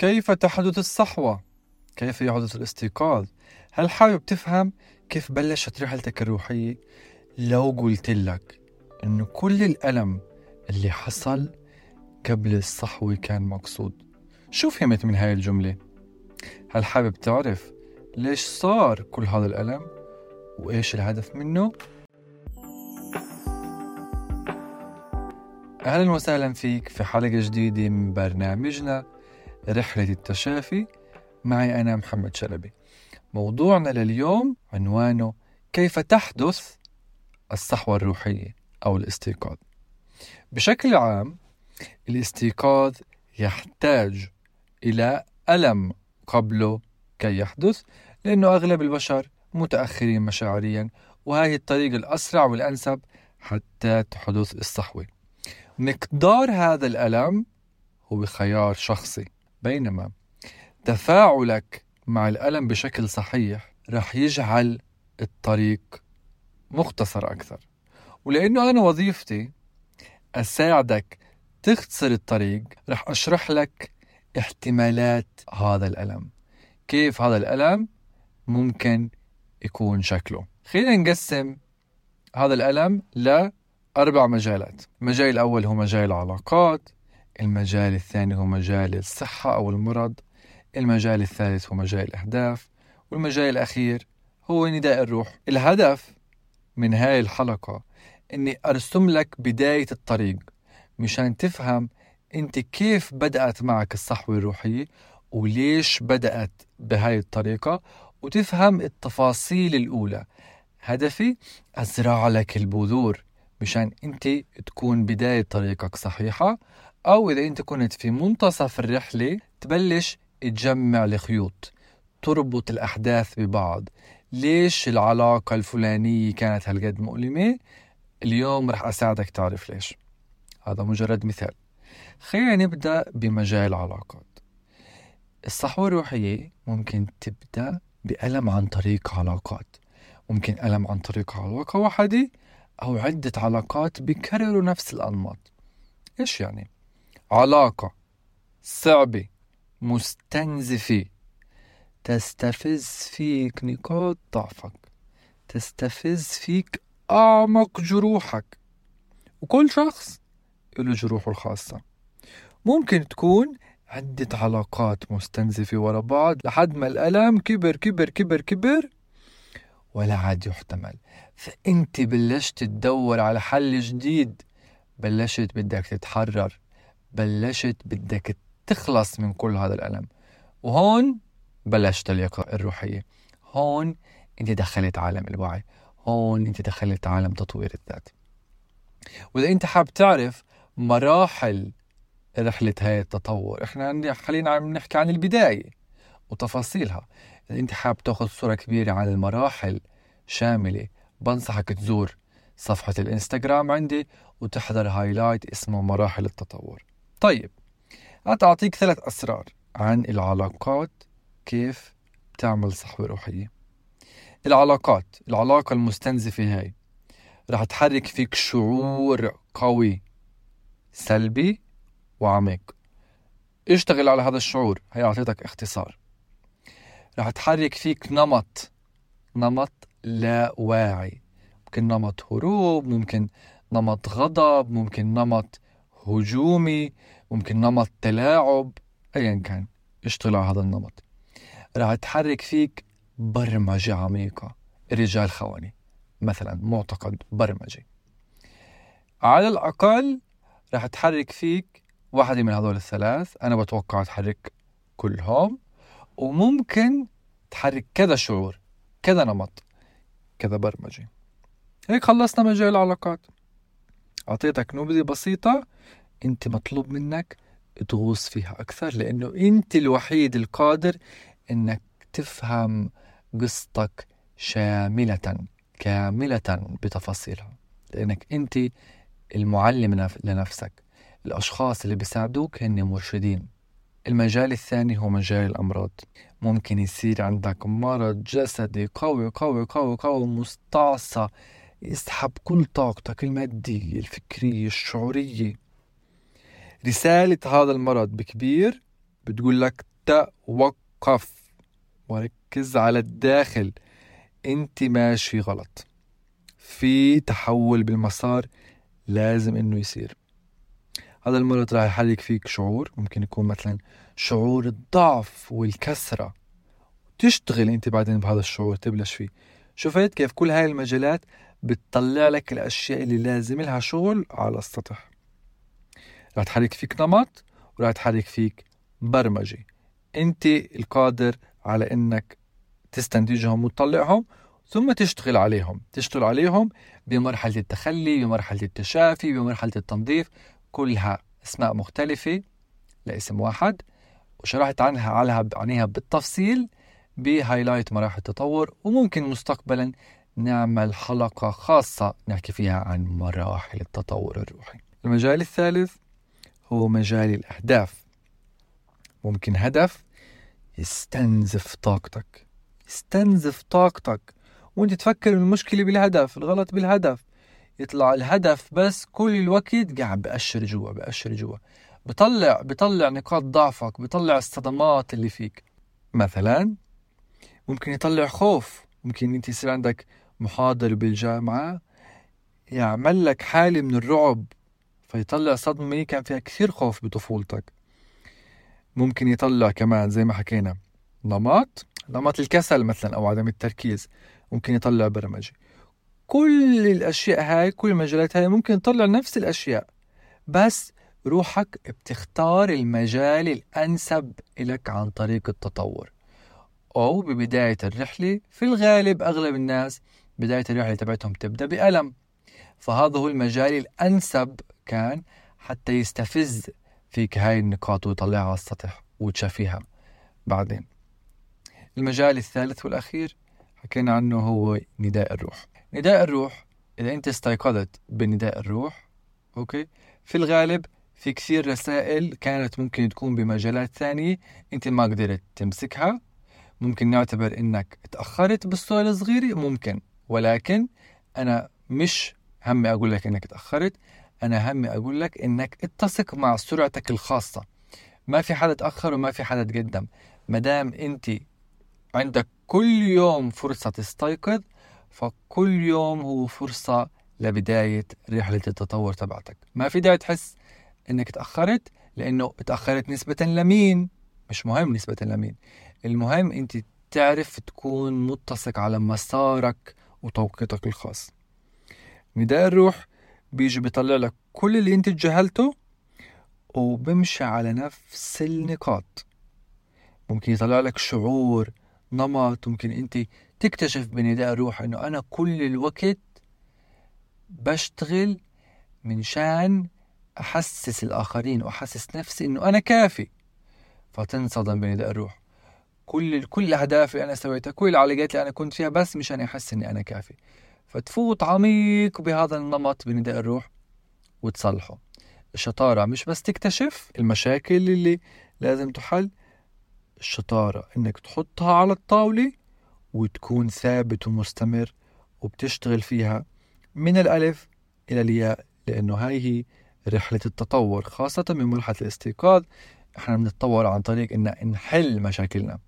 كيف تحدث الصحوة؟ كيف يحدث الاستيقاظ؟ هل حابب تفهم كيف بلشت رحلتك الروحية؟ لو قلت لك إنه كل الألم اللي حصل قبل الصحوة كان مقصود شو فهمت من هاي الجملة؟ هل حابب تعرف ليش صار كل هذا الألم؟ وإيش الهدف منه؟ أهلا وسهلا فيك في حلقة جديدة من برنامجنا رحلة التشافي معي أنا محمد شلبي. موضوعنا لليوم عنوانه كيف تحدث الصحوة الروحية أو الاستيقاظ؟ بشكل عام الاستيقاظ يحتاج إلى ألم قبله كي يحدث لأنه أغلب البشر متأخرين مشاعريا وهذه الطريقة الأسرع والأنسب حتى تحدث الصحوة. مقدار هذا الألم هو خيار شخصي. بينما تفاعلك مع الألم بشكل صحيح رح يجعل الطريق مختصر أكثر. ولأنه أنا وظيفتي أساعدك تختصر الطريق رح أشرح لك احتمالات هذا الألم. كيف هذا الألم ممكن يكون شكله. خلينا نقسم هذا الألم لأربع مجالات. المجال الأول هو مجال العلاقات المجال الثاني هو مجال الصحة أو المرض المجال الثالث هو مجال الأهداف والمجال الأخير هو نداء الروح. الهدف من هاي الحلقة أني أرسم لك بداية الطريق مشان تفهم أنت كيف بدأت معك الصحوة الروحية وليش بدأت بهاي الطريقة وتفهم التفاصيل الأولى. هدفي أزرع لك البذور مشان أنت تكون بداية طريقك صحيحة أو إذا أنت كنت في منتصف الرحلة تبلش تجمع الخيوط تربط الأحداث ببعض. ليش العلاقة الفلانية كانت هالقد مؤلمة؟ اليوم رح أساعدك تعرف ليش. هذا مجرد مثال. خلينا نبدأ بمجال العلاقات. الصحوة الروحية ممكن تبدأ بألم عن طريق علاقات. ممكن ألم عن طريق علاقة واحدة أو عدة علاقات بيكرروا نفس الأنماط. إيش يعني؟ علاقة صعبة مستنزفة تستفز فيك نقاط ضعفك تستفز فيك أعمق جروحك. وكل شخص له جروحه الخاصة. ممكن تكون عدة علاقات مستنزفة ورا بعض لحد ما الألم كبر كبر كبر كبر ولا عاد يحتمل. فأنت بلشت تدور على حل جديد بلشت بدك تتحرر. بلشت بدك تخلص من كل هذا الألم. وهون بلشت اللياقة الروحية. هون انت دخلت عالم الوعي. هون انت دخلت عالم تطوير الذات. وإذا انت حاب تعرف مراحل رحلة هاي التطور إحنا خلينا عم نحكي عن البداية وتفاصيلها. إذا انت حاب تاخذ صورة كبيرة عن المراحل شاملة بنصحك تزور صفحة الإنستغرام عندي وتحضر هايلايت اسمه مراحل التطور. طيب أعطيك ثلاث أسرار عن العلاقات كيف بتعمل صحوة روحية. العلاقات العلاقة المستنزفة هاي رح تحرك فيك شعور قوي سلبي وعميق. اشتغل على هذا الشعور هي أعطيتك اختصار. رح تحرك فيك نمط نمط لا واعي. ممكن نمط هروب ممكن نمط غضب ممكن نمط هجومي ممكن نمط تلاعب ايا كان اشتغل على هذا النمط. راح تحرك فيك برمجة عميقة رجال خواني. مثلا معتقد برمجي على الأقل راح تحرك فيك واحدة من هذول الثلاث أنا بتوقع تحرك كلهم. وممكن تحرك كذا شعور كذا نمط كذا برمجة. هيك خلصنا مجال العلاقات. أعطيتك نبذة بسيطة أنت مطلوب منك تغوص فيها أكثر لأنه أنت الوحيد القادر أنك تفهم قصتك شاملة كاملة بتفاصيلها لأنك أنت المعلم لنفسك. الأشخاص اللي بيساعدوك هن مرشدين. المجال الثاني هو مجال الأمراض. ممكن يصير عندك مرض جسدي قوي قوي قوي قوي مستعصى. يسحب كل طاقتك المادية الفكرية الشعورية. رسالة هذا المرض بكبير بتقول لك توقف وركز على الداخل. انت ماشي غلط. في تحول بالمسار لازم انه يصير. هذا المرض راح يحرك فيك شعور ممكن يكون مثلا شعور الضعف والكسرة. تشتغل انت بعدين بهذا الشعور تبلش فيه. شفت كيف كل هاي المجالات بتطلع لك الأشياء اللي لازم لها شغل على السطح. راح تحرك فيك نمط وراح تحرك فيك برمجة. انت القادر على انك تستنتجهم وتطلعهم ثم تشتغل عليهم. تشتغل عليهم بمرحلة التخلي بمرحلة التشافي بمرحلة التنظيف كلها أسماء مختلفة لاسم واحد. وشرحت عنها عليها عنها بالتفصيل بهايلايت مراحل التطور وممكن مستقبلا نعمل حلقة خاصة نحكي فيها عن مراحل التطور الروحي. المجال الثالث هو مجال الأهداف. ممكن هدف يستنزف طاقتك. يستنزف طاقتك. وأنت تفكر المشكلة بالهدف الغلط بالهدف. يطلع الهدف بس كل الوقت قاعد بأشر جوا بأشر جوا. بطلع بطلع نقاط ضعفك بطلع الصدمات اللي فيك. مثلا ممكن يطلع خوف. ممكن أنت يصير عندك محاضر بالجامعة يعمل لك حالة من الرعب فيطلع صدمة كان فيها كثير خوف بطفولتك. ممكن يطلع كمان زي ما حكينا نمط نمط الكسل مثلا أو عدم التركيز ممكن يطلع برمجة. كل الأشياء هاي كل المجالات هاي ممكن تطلع نفس الأشياء بس روحك بتختار المجال الأنسب لك عن طريق التطور. أو ببداية الرحلة في الغالب أغلب الناس بداية الرحلة تبعتهم تبدأ بألم. فهذا هو المجال الأنسب كان حتى يستفز فيك هاي النقاط ويطلعها على السطح وتشافيها بعدين. المجال الثالث والأخير حكينا عنه هو نداء الروح. نداء الروح إذا أنت استيقظت بنداء الروح أوكي؟ في الغالب في كثير رسائل كانت ممكن تكون بمجالات ثانية أنت ما قدرت تمسكها. ممكن نعتبر أنك تأخرت بالصورة الصغيرة ممكن. ولكن أنا مش همي أقول لك أنك تأخرت أنا همي أقول لك أنك اتسق مع سرعتك الخاصة. ما في حدا تأخر وما في حدا تقدم. مدام أنت عندك كل يوم فرصة تستيقظ فكل يوم هو فرصة لبداية رحلة التطور تبعتك. ما في داعي تحس إنك تأخرت لأنه تأخرت نسبة لمين؟ مش مهم نسبة لمين. المهم أنت تعرف تكون متسق على مسارك وتوقيتك الخاص. نداء الروح بيجي بيطلع لك كل اللي انت تجاهلته وبمشي على نفس النقاط. ممكن يطلع لك شعور نمط ممكن انت تكتشف بنداء الروح انه أنا كل الوقت بشتغل من شان أحسس الآخرين وأحسس نفسي إنه أنا كافي. فتنصدم بنداء الروح. كل كل الاهداف اللي أنا سويتها كل العلاقات اللي أنا كنت فيها بس مشان احس إني أنا كافي. فتفوت عميق بهذا النمط بنداء الروح وتصلحه. الشطارة مش بس تكتشف المشاكل اللي لازم تحل الشطارة إنك تحطها على الطاولة وتكون ثابت ومستمر وبتشتغل فيها من الألف إلى الياء لأنه هاي هي رحلة التطور خاصة من مرحلة الاستيقاظ. إحنا بنتطور عن طريق إن نحل مشاكلنا.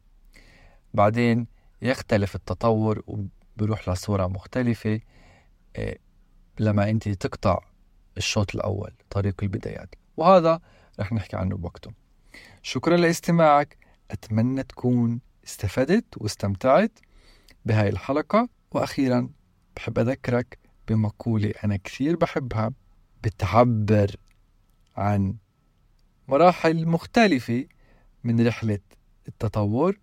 بعدين يختلف التطور وبروح لصورة مختلفة إيه، لما انت تقطع الشوط الأول طريق البدايات. وهذا رح نحكي عنه بوقته. شكرا لاستماعك. أتمنى تكون استفدت واستمتعت بهاي الحلقة. وأخيرا بحب أذكرك بمقولة أنا كثير بحبها بتعبر عن مراحل مختلفة من رحلة التطور.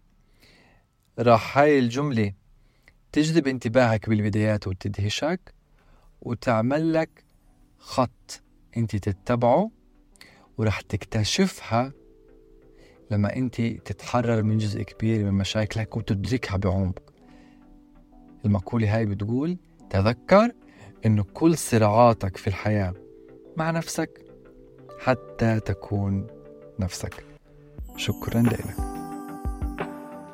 راح هاي الجملة تجذب انتباهك بالبدايات وتدهشك وتعمل لك خط انت تتبعه وراح تكتشفها لما انت تتحرر من جزء كبير من مشاكلك وتدركها بعمق. المقولة هاي بتقول تذكر إنه كل صراعاتك في الحياة مع نفسك حتى تكون نفسك. شكرا لك.